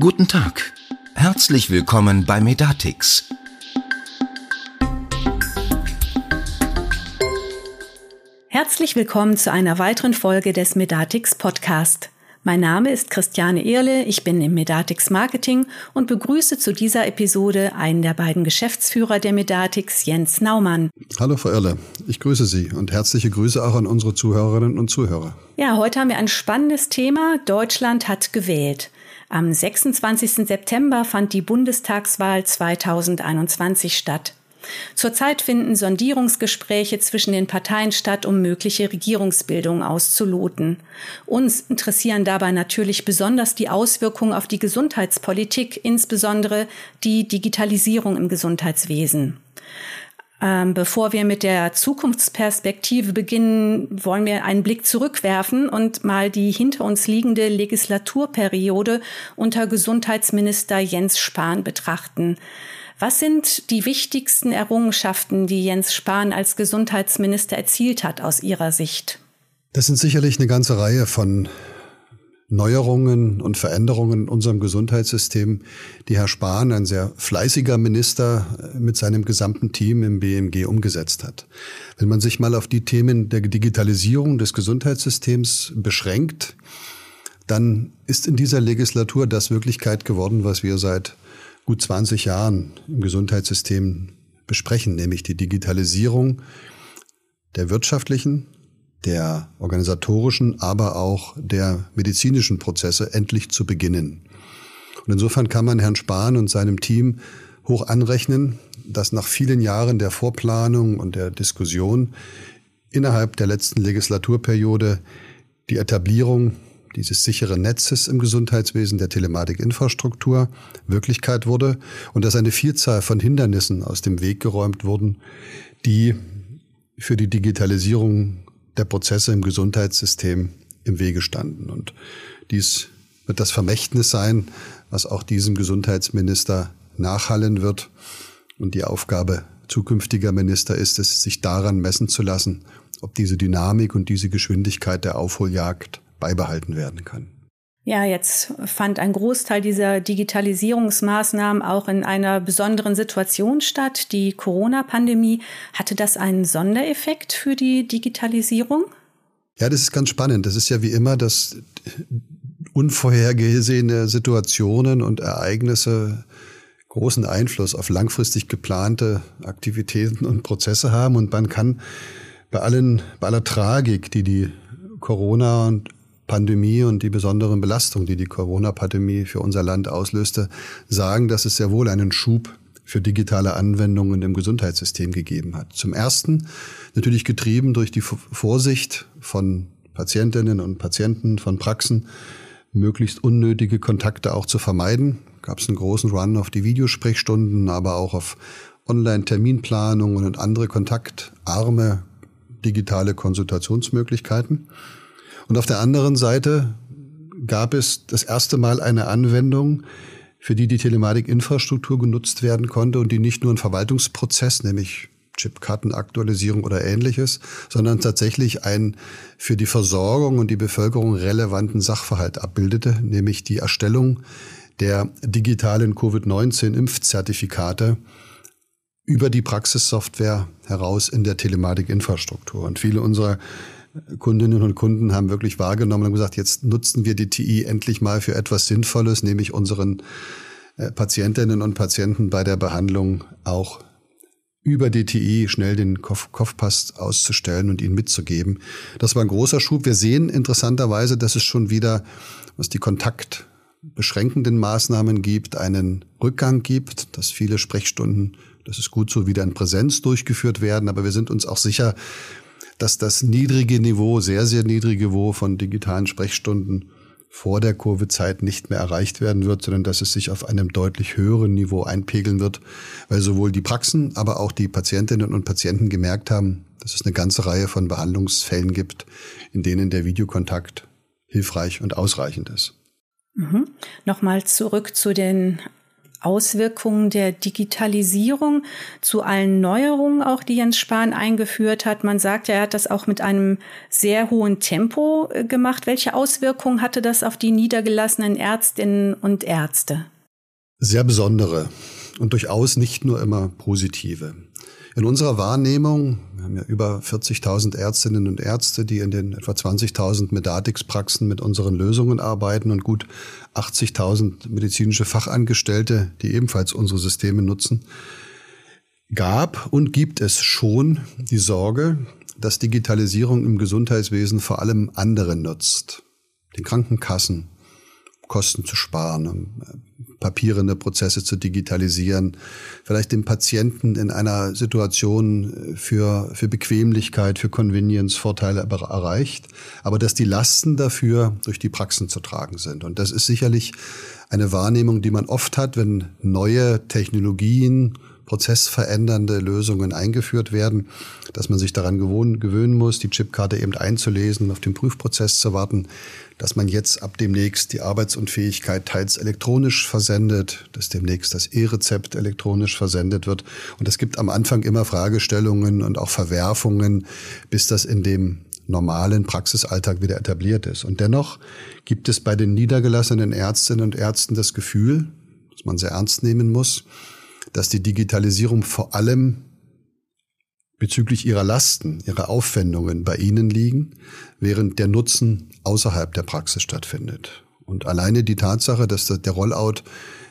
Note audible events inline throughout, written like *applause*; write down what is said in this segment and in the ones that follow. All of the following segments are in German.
Guten Tag. Herzlich willkommen bei Medatix. Herzlich willkommen zu einer weiteren Folge des Medatix Podcast. Mein Name ist Christiane Ehrle, ich bin im Medatix Marketing und begrüße zu dieser Episode einen der beiden Geschäftsführer der Medatix, Jens Naumann. Hallo Frau Ehrle, ich grüße Sie und herzliche Grüße auch an unsere Zuhörerinnen und Zuhörer. Ja, heute haben wir ein spannendes Thema. Deutschland hat gewählt. Am 26. September fand die Bundestagswahl 2021 statt. Zurzeit finden Sondierungsgespräche zwischen den Parteien statt, um mögliche Regierungsbildungen auszuloten. Uns interessieren dabei natürlich besonders die Auswirkungen auf die Gesundheitspolitik, insbesondere die Digitalisierung im Gesundheitswesen. Ähm, bevor wir mit der Zukunftsperspektive beginnen, wollen wir einen Blick zurückwerfen und mal die hinter uns liegende Legislaturperiode unter Gesundheitsminister Jens Spahn betrachten. Was sind die wichtigsten Errungenschaften, die Jens Spahn als Gesundheitsminister erzielt hat aus Ihrer Sicht? Das sind sicherlich eine ganze Reihe von Neuerungen und Veränderungen in unserem Gesundheitssystem, die Herr Spahn, ein sehr fleißiger Minister, mit seinem gesamten Team im BMG umgesetzt hat. Wenn man sich mal auf die Themen der Digitalisierung des Gesundheitssystems beschränkt, dann ist in dieser Legislatur das Wirklichkeit geworden, was wir seit gut 20 Jahren im Gesundheitssystem besprechen, nämlich die Digitalisierung der wirtschaftlichen, der organisatorischen, aber auch der medizinischen Prozesse endlich zu beginnen. Und insofern kann man Herrn Spahn und seinem Team hoch anrechnen, dass nach vielen Jahren der Vorplanung und der Diskussion innerhalb der letzten Legislaturperiode die Etablierung dieses sichere Netzes im Gesundheitswesen der Telematikinfrastruktur Wirklichkeit wurde und dass eine Vielzahl von Hindernissen aus dem Weg geräumt wurden, die für die Digitalisierung der Prozesse im Gesundheitssystem im Wege standen. Und dies wird das Vermächtnis sein, was auch diesem Gesundheitsminister nachhallen wird. Und die Aufgabe zukünftiger Minister ist es, sich daran messen zu lassen, ob diese Dynamik und diese Geschwindigkeit der Aufholjagd beibehalten werden kann. Ja, jetzt fand ein Großteil dieser Digitalisierungsmaßnahmen auch in einer besonderen Situation statt, die Corona-Pandemie. Hatte das einen Sondereffekt für die Digitalisierung? Ja, das ist ganz spannend. Das ist ja wie immer, dass unvorhergesehene Situationen und Ereignisse großen Einfluss auf langfristig geplante Aktivitäten und Prozesse haben. Und man kann bei allen, bei aller Tragik, die die Corona und Pandemie und die besonderen Belastungen, die die Corona-Pandemie für unser Land auslöste, sagen, dass es sehr wohl einen Schub für digitale Anwendungen im Gesundheitssystem gegeben hat. Zum Ersten natürlich getrieben durch die Vorsicht von Patientinnen und Patienten, von Praxen, möglichst unnötige Kontakte auch zu vermeiden. Gab es einen großen Run auf die Videosprechstunden, aber auch auf Online-Terminplanungen und andere kontaktarme digitale Konsultationsmöglichkeiten. Und auf der anderen Seite gab es das erste Mal eine Anwendung, für die die Telematikinfrastruktur genutzt werden konnte und die nicht nur ein Verwaltungsprozess, nämlich Chipkartenaktualisierung oder ähnliches, sondern tatsächlich einen für die Versorgung und die Bevölkerung relevanten Sachverhalt abbildete, nämlich die Erstellung der digitalen Covid-19-Impfzertifikate über die Praxissoftware heraus in der Telematikinfrastruktur. Und viele unserer Kundinnen und Kunden haben wirklich wahrgenommen und gesagt, jetzt nutzen wir die TI endlich mal für etwas Sinnvolles, nämlich unseren äh, Patientinnen und Patienten bei der Behandlung auch über die TI schnell den Kopf Kopfpass auszustellen und ihnen mitzugeben. Das war ein großer Schub. Wir sehen interessanterweise, dass es schon wieder, was die kontaktbeschränkenden Maßnahmen gibt, einen Rückgang gibt, dass viele Sprechstunden, das ist gut so, wieder in Präsenz durchgeführt werden. Aber wir sind uns auch sicher, dass das niedrige Niveau, sehr, sehr niedrige Niveau von digitalen Sprechstunden vor der Covid-Zeit nicht mehr erreicht werden wird, sondern dass es sich auf einem deutlich höheren Niveau einpegeln wird, weil sowohl die Praxen, aber auch die Patientinnen und Patienten gemerkt haben, dass es eine ganze Reihe von Behandlungsfällen gibt, in denen der Videokontakt hilfreich und ausreichend ist. Mhm. Nochmal zurück zu den Auswirkungen der Digitalisierung zu allen Neuerungen auch, die Jens Spahn eingeführt hat. Man sagt ja, er hat das auch mit einem sehr hohen Tempo äh, gemacht. Welche Auswirkungen hatte das auf die niedergelassenen Ärztinnen und Ärzte? Sehr besondere und durchaus nicht nur immer positive. In unserer Wahrnehmung, wir haben ja über 40.000 Ärztinnen und Ärzte, die in den etwa 20.000 Medatix-Praxen mit unseren Lösungen arbeiten und gut 80.000 medizinische Fachangestellte, die ebenfalls unsere Systeme nutzen, gab und gibt es schon die Sorge, dass Digitalisierung im Gesundheitswesen vor allem anderen nutzt. Den Krankenkassen, Kosten zu sparen, papierende Prozesse zu digitalisieren, vielleicht den Patienten in einer Situation für, für Bequemlichkeit, für Convenience Vorteile erreicht, aber dass die Lasten dafür durch die Praxen zu tragen sind. Und das ist sicherlich eine Wahrnehmung, die man oft hat, wenn neue Technologien, prozessverändernde Lösungen eingeführt werden, dass man sich daran gewohnen, gewöhnen muss, die Chipkarte eben einzulesen, auf den Prüfprozess zu warten, dass man jetzt ab demnächst die Arbeitsunfähigkeit teils elektronisch versendet, dass demnächst das E-Rezept elektronisch versendet wird. Und es gibt am Anfang immer Fragestellungen und auch Verwerfungen, bis das in dem normalen Praxisalltag wieder etabliert ist. Und dennoch gibt es bei den niedergelassenen Ärztinnen und Ärzten das Gefühl, dass man sehr ernst nehmen muss, dass die Digitalisierung vor allem bezüglich ihrer Lasten, ihrer Aufwendungen bei ihnen liegen, während der Nutzen außerhalb der Praxis stattfindet. Und alleine die Tatsache, dass der Rollout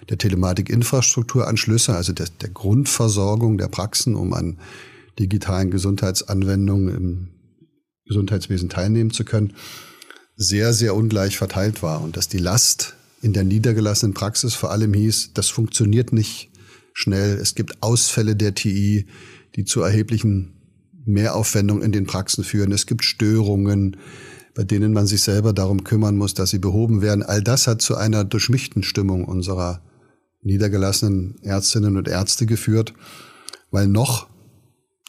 der Telematikinfrastrukturanschlüsse, also der, der Grundversorgung der Praxen, um an digitalen Gesundheitsanwendungen im Gesundheitswesen teilnehmen zu können, sehr, sehr ungleich verteilt war und dass die Last in der niedergelassenen Praxis vor allem hieß, das funktioniert nicht schnell. Es gibt Ausfälle der TI, die zu erheblichen Mehraufwendungen in den Praxen führen. Es gibt Störungen, bei denen man sich selber darum kümmern muss, dass sie behoben werden. All das hat zu einer durchmischten Stimmung unserer niedergelassenen Ärztinnen und Ärzte geführt, weil noch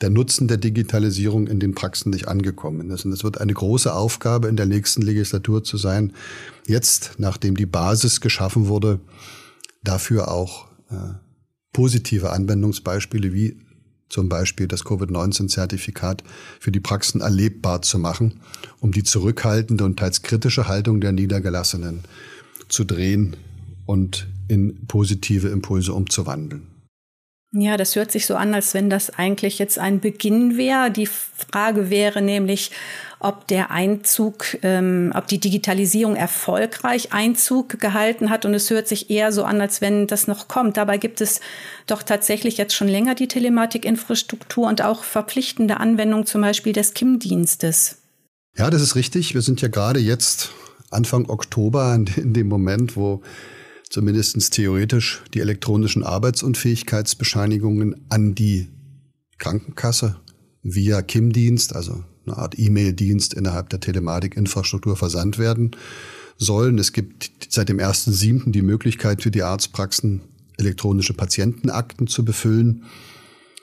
der Nutzen der Digitalisierung in den Praxen nicht angekommen ist. Und es wird eine große Aufgabe in der nächsten Legislatur zu sein, jetzt, nachdem die Basis geschaffen wurde, dafür auch äh, positive Anwendungsbeispiele wie zum Beispiel das Covid-19-Zertifikat für die Praxen erlebbar zu machen, um die zurückhaltende und teils kritische Haltung der Niedergelassenen zu drehen und in positive Impulse umzuwandeln. Ja, das hört sich so an, als wenn das eigentlich jetzt ein Beginn wäre. Die Frage wäre nämlich, ob der Einzug, ähm, ob die Digitalisierung erfolgreich Einzug gehalten hat. Und es hört sich eher so an, als wenn das noch kommt. Dabei gibt es doch tatsächlich jetzt schon länger die Telematikinfrastruktur und auch verpflichtende Anwendung zum Beispiel des KIM-Dienstes. Ja, das ist richtig. Wir sind ja gerade jetzt Anfang Oktober in dem Moment, wo zumindest theoretisch die elektronischen Arbeitsunfähigkeitsbescheinigungen an die Krankenkasse via KIM-Dienst, also eine Art E-Mail-Dienst innerhalb der Telematikinfrastruktur versandt werden sollen. Es gibt seit dem 1.7. die Möglichkeit für die Arztpraxen, elektronische Patientenakten zu befüllen.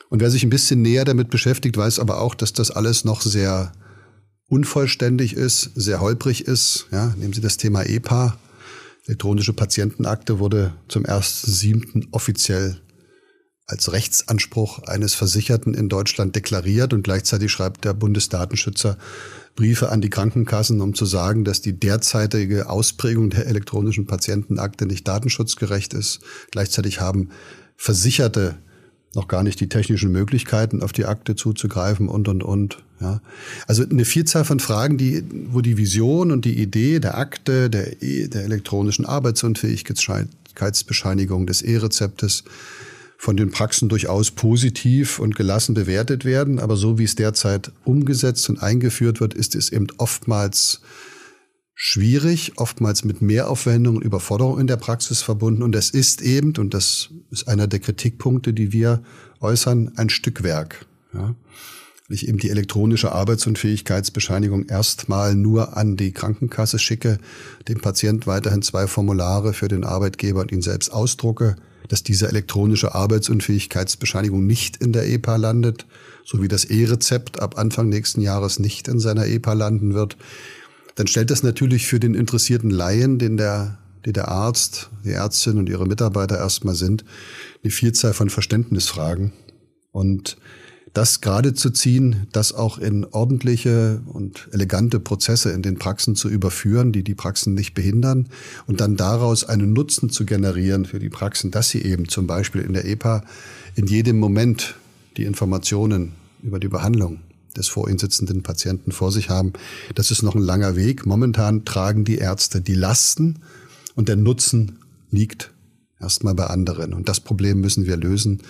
Und wer sich ein bisschen näher damit beschäftigt, weiß aber auch, dass das alles noch sehr unvollständig ist, sehr holprig ist. Ja, nehmen Sie das Thema EPA. Elektronische Patientenakte wurde zum 1.7. offiziell als Rechtsanspruch eines Versicherten in Deutschland deklariert und gleichzeitig schreibt der Bundesdatenschützer Briefe an die Krankenkassen, um zu sagen, dass die derzeitige Ausprägung der elektronischen Patientenakte nicht datenschutzgerecht ist. Gleichzeitig haben Versicherte noch gar nicht die technischen Möglichkeiten, auf die Akte zuzugreifen und, und, und. Ja. Also eine Vielzahl von Fragen, die, wo die Vision und die Idee der Akte, der, e, der elektronischen Arbeitsunfähigkeitsbescheinigung, des E-Rezeptes von den Praxen durchaus positiv und gelassen bewertet werden. Aber so wie es derzeit umgesetzt und eingeführt wird, ist es eben oftmals schwierig, oftmals mit Mehraufwendungen und Überforderung in der Praxis verbunden. Und es ist eben, und das ist einer der Kritikpunkte, die wir äußern, ein Stückwerk. Ja. Wenn ich eben die elektronische Arbeitsunfähigkeitsbescheinigung erstmal nur an die Krankenkasse schicke, dem Patient weiterhin zwei Formulare für den Arbeitgeber und ihn selbst ausdrucke, dass diese elektronische Arbeitsunfähigkeitsbescheinigung nicht in der EPA landet, so wie das E-Rezept ab Anfang nächsten Jahres nicht in seiner EPA landen wird, dann stellt das natürlich für den interessierten Laien, den der, die der Arzt, die Ärztin und ihre Mitarbeiter erstmal sind, eine Vielzahl von Verständnisfragen. Und das gerade zu ziehen, das auch in ordentliche und elegante Prozesse in den Praxen zu überführen, die die Praxen nicht behindern und dann daraus einen Nutzen zu generieren für die Praxen, dass sie eben zum Beispiel in der EPA in jedem Moment die Informationen über die Behandlung des vor ihnen sitzenden Patienten vor sich haben. Das ist noch ein langer Weg. Momentan tragen die Ärzte die Lasten und der Nutzen liegt erstmal bei anderen. Und das Problem müssen wir lösen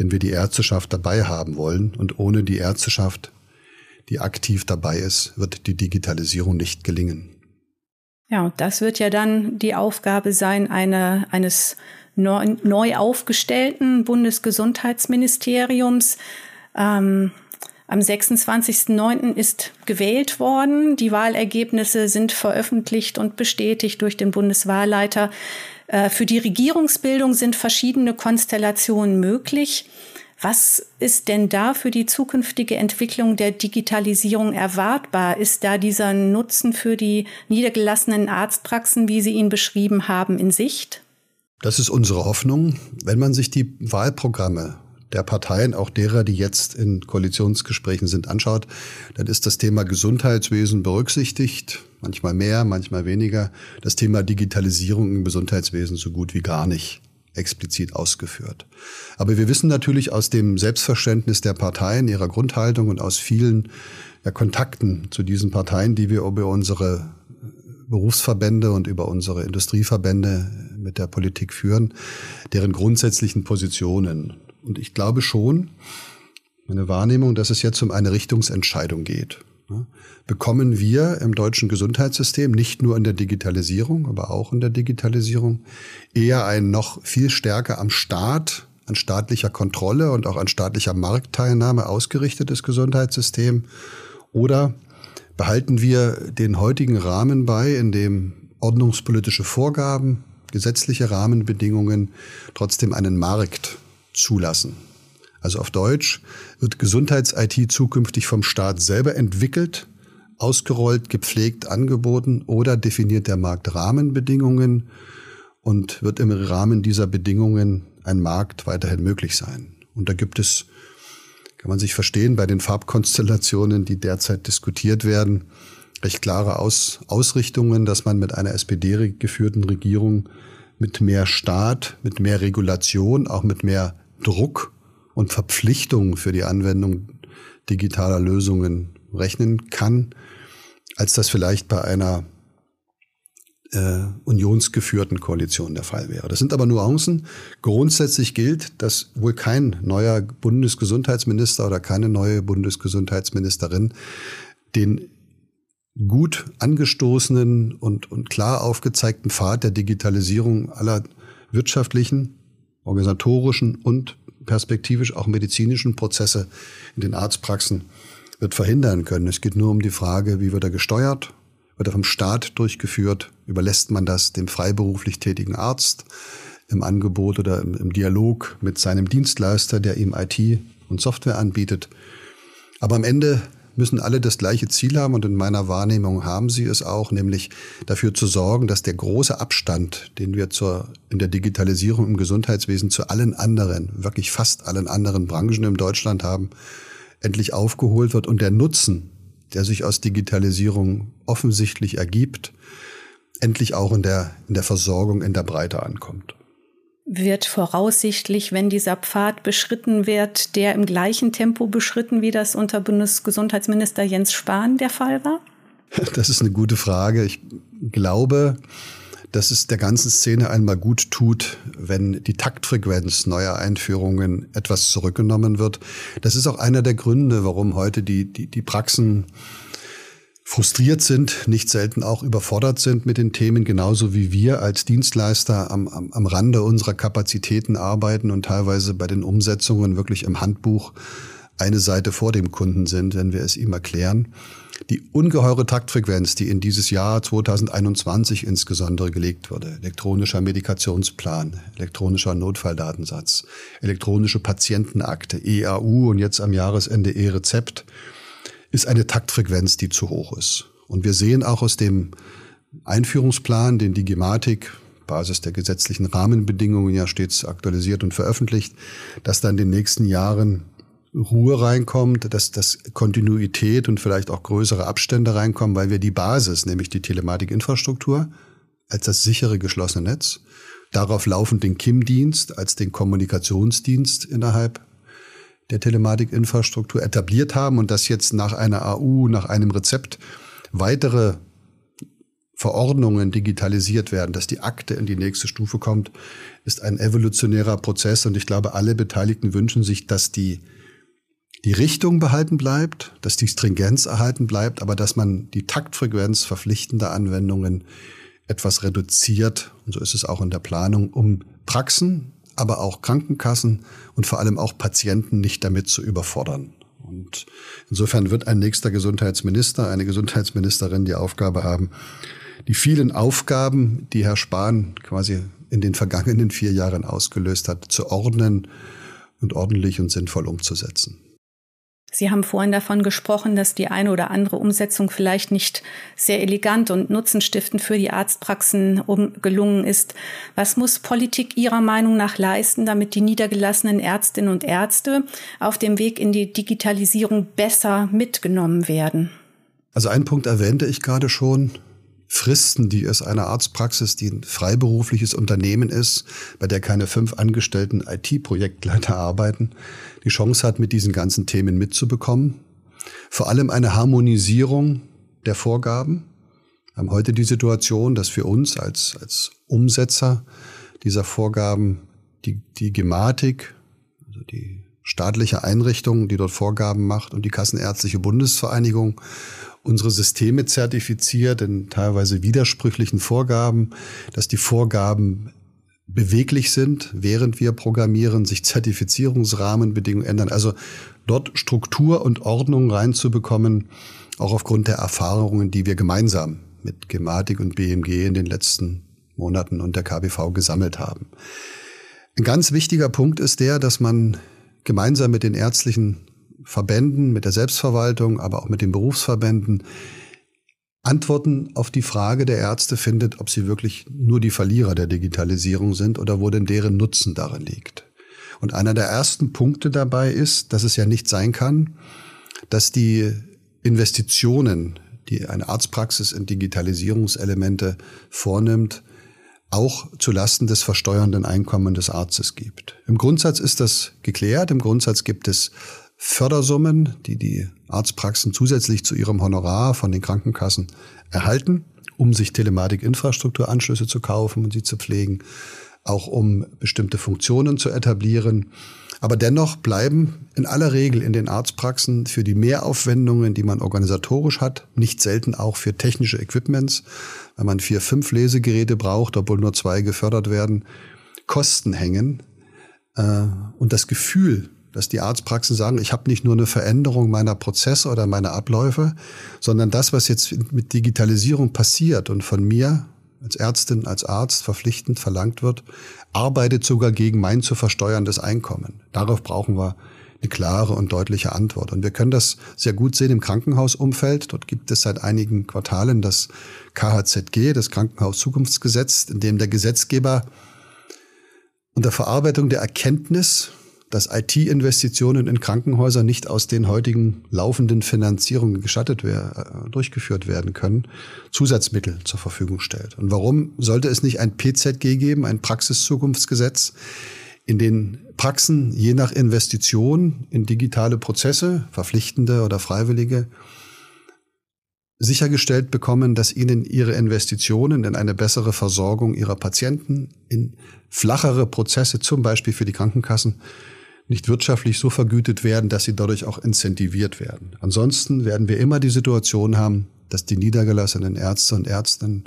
wenn wir die Ärzteschaft dabei haben wollen. Und ohne die Ärzteschaft, die aktiv dabei ist, wird die Digitalisierung nicht gelingen. Ja, das wird ja dann die Aufgabe sein eine, eines neu, neu aufgestellten Bundesgesundheitsministeriums. Ähm, am 26.09. ist gewählt worden. Die Wahlergebnisse sind veröffentlicht und bestätigt durch den Bundeswahlleiter. Äh, für die Regierungsbildung sind verschiedene Konstellationen möglich. Was ist denn da für die zukünftige Entwicklung der Digitalisierung erwartbar? Ist da dieser Nutzen für die niedergelassenen Arztpraxen, wie Sie ihn beschrieben haben, in Sicht? Das ist unsere Hoffnung. Wenn man sich die Wahlprogramme der Parteien, auch derer, die jetzt in Koalitionsgesprächen sind, anschaut, dann ist das Thema Gesundheitswesen berücksichtigt, manchmal mehr, manchmal weniger. Das Thema Digitalisierung im Gesundheitswesen so gut wie gar nicht explizit ausgeführt. Aber wir wissen natürlich aus dem Selbstverständnis der Parteien, ihrer Grundhaltung und aus vielen ja, Kontakten zu diesen Parteien, die wir über unsere Berufsverbände und über unsere Industrieverbände mit der Politik führen, deren grundsätzlichen Positionen. Und ich glaube schon, meine Wahrnehmung, dass es jetzt um eine Richtungsentscheidung geht. Bekommen wir im deutschen Gesundheitssystem nicht nur in der Digitalisierung, aber auch in der Digitalisierung eher ein noch viel stärker am Staat, an staatlicher Kontrolle und auch an staatlicher Marktteilnahme ausgerichtetes Gesundheitssystem? Oder behalten wir den heutigen Rahmen bei, in dem ordnungspolitische Vorgaben, gesetzliche Rahmenbedingungen trotzdem einen Markt zulassen. Also auf Deutsch wird Gesundheits-IT zukünftig vom Staat selber entwickelt, ausgerollt, gepflegt, angeboten oder definiert der Markt Rahmenbedingungen und wird im Rahmen dieser Bedingungen ein Markt weiterhin möglich sein. Und da gibt es, kann man sich verstehen, bei den Farbkonstellationen, die derzeit diskutiert werden, recht klare Aus Ausrichtungen, dass man mit einer SPD geführten Regierung mit mehr Staat, mit mehr Regulation, auch mit mehr Druck und Verpflichtung für die Anwendung digitaler Lösungen rechnen kann, als das vielleicht bei einer äh, unionsgeführten Koalition der Fall wäre. Das sind aber Nuancen. Grundsätzlich gilt, dass wohl kein neuer Bundesgesundheitsminister oder keine neue Bundesgesundheitsministerin den gut angestoßenen und, und klar aufgezeigten Pfad der Digitalisierung aller wirtschaftlichen, organisatorischen und perspektivisch auch medizinischen Prozesse in den Arztpraxen wird verhindern können. Es geht nur um die Frage, wie wird er gesteuert? Wird er vom Staat durchgeführt? Überlässt man das dem freiberuflich tätigen Arzt im Angebot oder im, Dialog mit seinem Dienstleister, der ihm IT und Software anbietet? Aber am Ende müssen alle das gleiche Ziel haben und in meiner Wahrnehmung haben sie es auch, nämlich dafür zu sorgen, dass der große Abstand, den wir zur, in der Digitalisierung im Gesundheitswesen zu allen anderen, wirklich fast allen anderen Branchen in Deutschland haben, endlich aufgeholt wird und der Nutzen, der sich aus Digitalisierung offensichtlich ergibt, endlich auch in der, in der Versorgung in der Breite ankommt wird voraussichtlich, wenn dieser Pfad beschritten wird, der im gleichen Tempo beschritten, wie das unter Bundesgesundheitsminister Jens Spahn der Fall war? *laughs* Das ist eine gute Frage. Ich glaube, dass es der ganzen Szene einmal gut tut, wenn die Taktfrequenz neuer Einführungen etwas zurückgenommen wird. Das ist auch einer der Gründe, warum heute die, die, die Praxen frustriert sind, nicht selten auch überfordert sind mit den Themen, genauso wie wir als Dienstleister am, am, am Rande unserer Kapazitäten arbeiten und teilweise bei den Umsetzungen wirklich im Handbuch eine Seite vor dem Kunden sind, wenn wir es ihm erklären. Die ungeheure Taktfrequenz, die in dieses Jahr 2021 insbesondere gelegt wurde, elektronischer Medikationsplan, elektronischer Notfalldatensatz, elektronische Patientenakte, EAU und jetzt am Jahresende E-Rezept, ist eine Taktfrequenz, die zu hoch ist. Und wir sehen auch aus dem Einführungsplan, den die Gematik Basis der gesetzlichen Rahmenbedingungen ja stets aktualisiert und veröffentlicht, dass da in den nächsten Jahren Ruhe reinkommt, dass das Kontinuität und vielleicht auch größere Abstände reinkommen, weil wir die Basis, nämlich die Telematikinfrastruktur, als das sichere geschlossene Netz, darauf laufend den KIM-Dienst als den Kommunikationsdienst innerhalb der Telematikinfrastruktur etabliert haben und dass jetzt nach einer AU, nach einem Rezept weitere Verordnungen digitalisiert werden, dass die Akte in die nächste Stufe kommt, ist ein evolutionärer Prozess. Und ich glaube, alle Beteiligten wünschen sich, dass die die Richtung behalten bleibt, dass die Stringenz erhalten bleibt, aber dass man die Taktfrequenz verpflichtender Anwendungen etwas reduziert, und so ist es auch in der Planung, um Praxen, aber auch Krankenkassen und vor allem auch Patienten nicht damit zu überfordern. Und insofern wird ein nächster Gesundheitsminister, eine Gesundheitsministerin die Aufgabe haben, die vielen Aufgaben, die Herr Spahn quasi in den vergangenen vier Jahren ausgelöst hat, zu ordnen und ordentlich und sinnvoll umzusetzen. Sie haben vorhin davon gesprochen, dass die eine oder andere Umsetzung vielleicht nicht sehr elegant und nutzenstiftend für die Arztpraxen gelungen ist. Was muss Politik Ihrer Meinung nach leisten, damit die niedergelassenen Ärztinnen und Ärzte auf dem Weg in die Digitalisierung besser mitgenommen werden? Also einen Punkt erwähnte ich gerade schon. Fristen, die es einer Arztpraxis, die ein freiberufliches Unternehmen ist, bei der keine fünf angestellten IT-Projektleiter arbeiten, die Chance hat, mit diesen ganzen Themen mitzubekommen. Vor allem eine Harmonisierung der Vorgaben. Wir haben heute die Situation, dass für uns als, als Umsetzer dieser Vorgaben die, die Gematik, also die staatliche Einrichtung, die dort Vorgaben macht und die Kassenärztliche Bundesvereinigung unsere Systeme zertifiziert in teilweise widersprüchlichen Vorgaben, dass die Vorgaben beweglich sind, während wir programmieren, sich Zertifizierungsrahmenbedingungen ändern. Also dort Struktur und Ordnung reinzubekommen, auch aufgrund der Erfahrungen, die wir gemeinsam mit Gematik und BMG in den letzten Monaten und der KBV gesammelt haben. Ein ganz wichtiger Punkt ist der, dass man gemeinsam mit den ärztlichen Verbänden, mit der Selbstverwaltung, aber auch mit den Berufsverbänden Antworten auf die Frage der Ärzte findet, ob sie wirklich nur die Verlierer der Digitalisierung sind oder wo denn deren Nutzen darin liegt. Und einer der ersten Punkte dabei ist, dass es ja nicht sein kann, dass die Investitionen, die eine Arztpraxis in Digitalisierungselemente vornimmt, auch zu Lasten des versteuernden Einkommens des Arztes gibt. Im Grundsatz ist das geklärt. Im Grundsatz gibt es Fördersummen, die die Arztpraxen zusätzlich zu ihrem Honorar von den Krankenkassen erhalten, um sich Telematikinfrastrukturanschlüsse zu kaufen und sie zu pflegen, auch um bestimmte Funktionen zu etablieren. Aber dennoch bleiben in aller Regel in den Arztpraxen für die Mehraufwendungen, die man organisatorisch hat, nicht selten auch für technische Equipments, wenn man vier, fünf Lesegeräte braucht, obwohl nur zwei gefördert werden, Kosten hängen. Äh, und das Gefühl, dass die Arztpraxen sagen, ich habe nicht nur eine Veränderung meiner Prozesse oder meiner Abläufe, sondern das, was jetzt mit Digitalisierung passiert und von mir als Ärztin, als Arzt verpflichtend verlangt wird, arbeitet sogar gegen mein zu versteuerndes Einkommen. Darauf brauchen wir eine klare und deutliche Antwort. Und wir können das sehr gut sehen im Krankenhausumfeld. Dort gibt es seit einigen Quartalen das KHZG, das Krankenhauszukunftsgesetz, in dem der Gesetzgeber unter Verarbeitung der Erkenntnis dass IT-Investitionen in Krankenhäuser nicht aus den heutigen laufenden Finanzierungen gestattet wer äh, durchgeführt werden können, Zusatzmittel zur Verfügung stellt. Und warum sollte es nicht ein PZG geben, ein Praxiszukunftsgesetz, in den Praxen je nach Investition in digitale Prozesse, verpflichtende oder freiwillige, sichergestellt bekommen, dass ihnen ihre Investitionen in eine bessere Versorgung ihrer Patienten, in flachere Prozesse, zum Beispiel für die Krankenkassen, nicht wirtschaftlich so vergütet werden, dass sie dadurch auch incentiviert werden. Ansonsten werden wir immer die Situation haben, dass die niedergelassenen Ärzte und Ärztinnen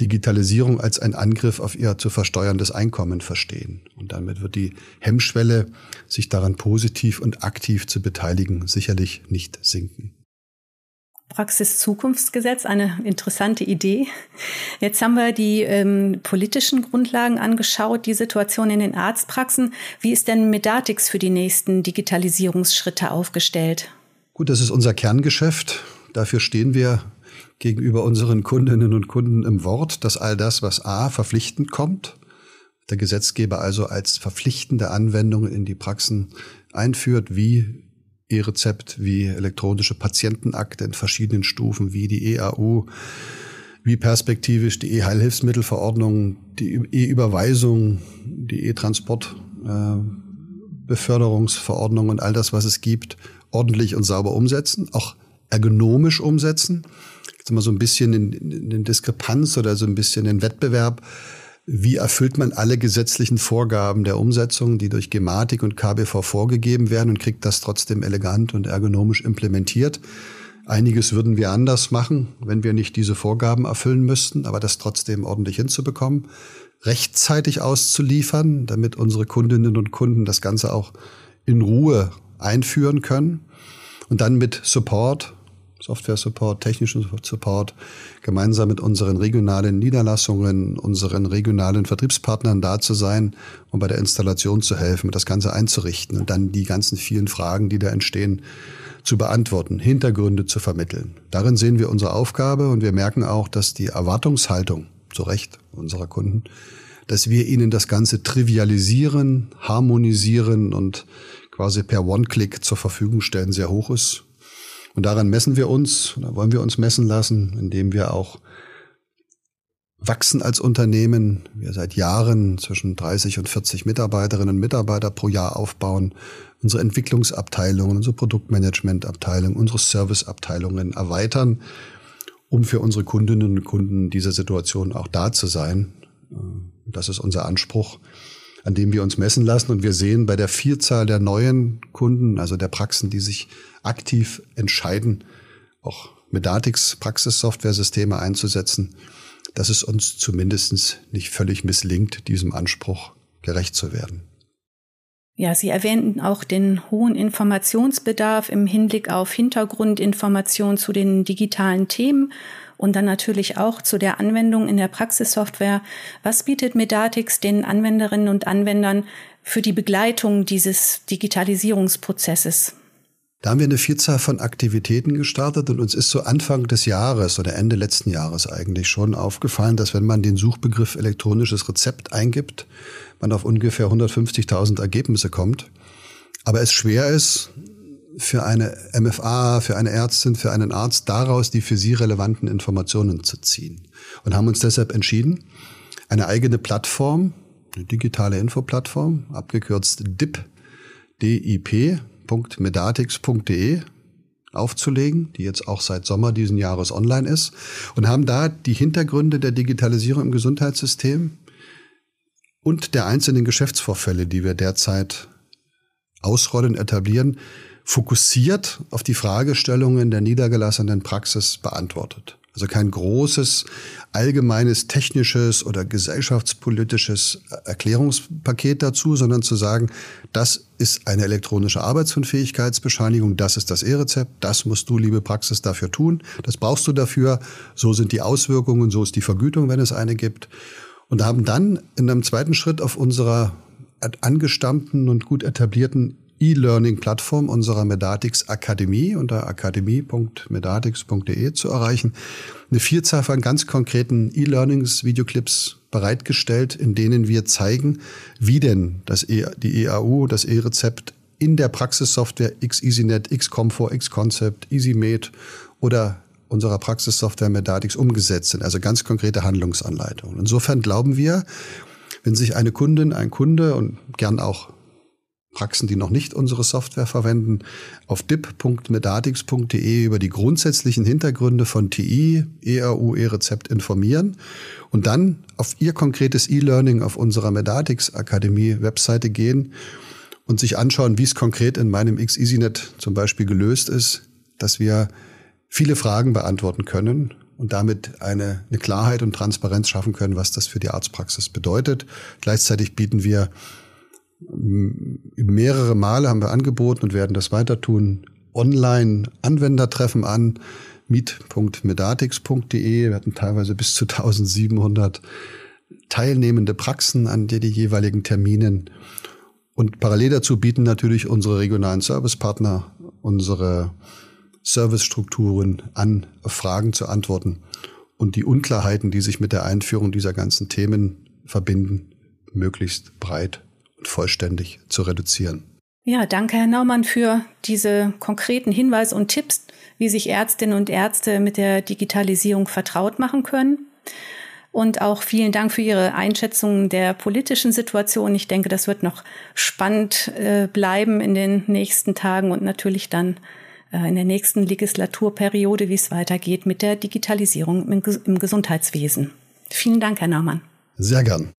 Digitalisierung als ein Angriff auf ihr zu versteuerndes Einkommen verstehen. Und damit wird die Hemmschwelle, sich daran positiv und aktiv zu beteiligen, sicherlich nicht sinken. Praxiszukunftsgesetz, eine interessante Idee. Jetzt haben wir die ähm, politischen Grundlagen angeschaut, die Situation in den Arztpraxen. Wie ist denn Medatix für die nächsten Digitalisierungsschritte aufgestellt? Gut, das ist unser Kerngeschäft. Dafür stehen wir gegenüber unseren Kundinnen und Kunden im Wort, dass all das, was A verpflichtend kommt, der Gesetzgeber also als verpflichtende Anwendungen in die Praxen einführt, wie E-Rezept, wie elektronische Patientenakte in verschiedenen Stufen, wie die EAU, wie perspektivisch die E-Heilhilfsmittelverordnung, die E-Überweisung, die E-Transportbeförderungsverordnung äh, und all das, was es gibt, ordentlich und sauber umsetzen, auch ergonomisch umsetzen. Jetzt immer so ein bisschen in, in, in Diskrepanz oder so ein bisschen in Wettbewerb wie erfüllt man alle gesetzlichen Vorgaben der Umsetzung, die durch Gematik und KBV vorgegeben werden und kriegt das trotzdem elegant und ergonomisch implementiert? Einiges würden wir anders machen, wenn wir nicht diese Vorgaben erfüllen müssten, aber das trotzdem ordentlich hinzubekommen, rechtzeitig auszuliefern, damit unsere Kundinnen und Kunden das Ganze auch in Ruhe einführen können und dann mit Support Software-Support, technischen Support, gemeinsam mit unseren regionalen Niederlassungen, unseren regionalen Vertriebspartnern da zu sein, um bei der Installation zu helfen, das Ganze einzurichten und dann die ganzen vielen Fragen, die da entstehen, zu beantworten, Hintergründe zu vermitteln. Darin sehen wir unsere Aufgabe und wir merken auch, dass die Erwartungshaltung, zu Recht unserer Kunden, dass wir ihnen das Ganze trivialisieren, harmonisieren und quasi per One-Click zur Verfügung stellen, sehr hoch ist. Und daran messen wir uns, oder wollen wir uns messen lassen, indem wir auch wachsen als Unternehmen. Wir seit Jahren zwischen 30 und 40 Mitarbeiterinnen und Mitarbeiter pro Jahr aufbauen, unsere Entwicklungsabteilungen, unsere Produktmanagementabteilung, unsere Serviceabteilungen erweitern, um für unsere Kundinnen und Kunden dieser Situation auch da zu sein. Das ist unser Anspruch, an dem wir uns messen lassen. Und wir sehen bei der Vielzahl der neuen Kunden, also der Praxen, die sich aktiv entscheiden, auch Medatix Praxissoftware-Systeme einzusetzen, dass es uns zumindest nicht völlig misslingt, diesem Anspruch gerecht zu werden. Ja, Sie erwähnten auch den hohen Informationsbedarf im Hinblick auf Hintergrundinformationen zu den digitalen Themen und dann natürlich auch zu der Anwendung in der Praxissoftware. Was bietet Medatix den Anwenderinnen und Anwendern für die Begleitung dieses Digitalisierungsprozesses? Da haben wir eine Vielzahl von Aktivitäten gestartet und uns ist so Anfang des Jahres oder Ende letzten Jahres eigentlich schon aufgefallen, dass wenn man den Suchbegriff elektronisches Rezept eingibt, man auf ungefähr 150.000 Ergebnisse kommt. Aber es schwer ist, für eine MFA, für eine Ärztin, für einen Arzt daraus die für sie relevanten Informationen zu ziehen. Und haben uns deshalb entschieden, eine eigene Plattform, eine digitale Infoplattform, abgekürzt DIP, DIP, www.medatix.de aufzulegen, die jetzt auch seit Sommer diesen Jahres online ist und haben da die Hintergründe der Digitalisierung im Gesundheitssystem und der einzelnen Geschäftsvorfälle, die wir derzeit ausrollen, etablieren, fokussiert auf die Fragestellungen der niedergelassenen Praxis beantwortet. Also kein großes, allgemeines, technisches oder gesellschaftspolitisches Erklärungspaket dazu, sondern zu sagen, das ist eine elektronische Arbeitsunfähigkeitsbescheinigung, das ist das E-Rezept, das musst du, liebe Praxis, dafür tun, das brauchst du dafür, so sind die Auswirkungen, so ist die Vergütung, wenn es eine gibt. Und haben dann in einem zweiten Schritt auf unserer angestammten und gut etablierten E-Learning-Plattform unserer Medatix Akademie unter akademie.medatix.de zu erreichen. Eine Vielzahl von ganz konkreten E-Learnings, Videoclips bereitgestellt, in denen wir zeigen, wie denn das e die EAU, das E-Rezept in der Praxissoftware XEasyNet, XComfort, XConcept, EasyMate oder unserer Praxissoftware Medatix umgesetzt sind. Also ganz konkrete Handlungsanleitungen. Insofern glauben wir, wenn sich eine Kundin, ein Kunde und gern auch Praxen, die noch nicht unsere Software verwenden, auf dip.medatix.de über die grundsätzlichen Hintergründe von TI, ERU, E-Rezept informieren und dann auf ihr konkretes E-Learning auf unserer Medatix Akademie Webseite gehen und sich anschauen, wie es konkret in meinem XEasyNet zum Beispiel gelöst ist, dass wir viele Fragen beantworten können und damit eine, eine Klarheit und Transparenz schaffen können, was das für die Arztpraxis bedeutet. Gleichzeitig bieten wir mehrere Male haben wir angeboten und werden das weiter tun. Online Anwendertreffen an meet.medatix.de. Wir hatten teilweise bis zu 1700 teilnehmende Praxen an die, die jeweiligen Terminen. Und parallel dazu bieten natürlich unsere regionalen Servicepartner, unsere Servicestrukturen an Fragen zu antworten und die Unklarheiten, die sich mit der Einführung dieser ganzen Themen verbinden, möglichst breit und vollständig zu reduzieren. Ja, danke, Herr Naumann, für diese konkreten Hinweise und Tipps, wie sich Ärztinnen und Ärzte mit der Digitalisierung vertraut machen können. Und auch vielen Dank für Ihre Einschätzung der politischen Situation. Ich denke, das wird noch spannend äh, bleiben in den nächsten Tagen und natürlich dann äh, in der nächsten Legislaturperiode, wie es weitergeht mit der Digitalisierung im, im Gesundheitswesen. Vielen Dank, Herr Naumann. Sehr gern.